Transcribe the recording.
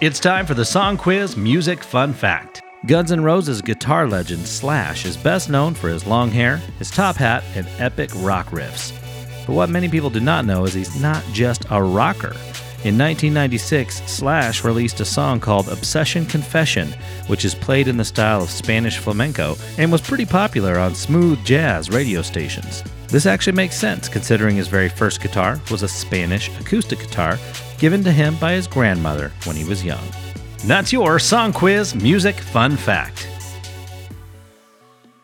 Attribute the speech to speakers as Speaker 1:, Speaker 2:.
Speaker 1: It's time for the Song Quiz Music Fun Fact. Guns N' Roses guitar legend Slash is best known for his long hair, his top hat, and epic rock riffs. But what many people do not know is he's not just a rocker. In 1996, Slash released a song called Obsession Confession, which is played in the style of Spanish flamenco and was pretty popular on smooth jazz radio stations. This actually makes sense considering his very first guitar was a Spanish acoustic guitar given to him by his grandmother when he was young. That's your Song Quiz Music Fun Fact.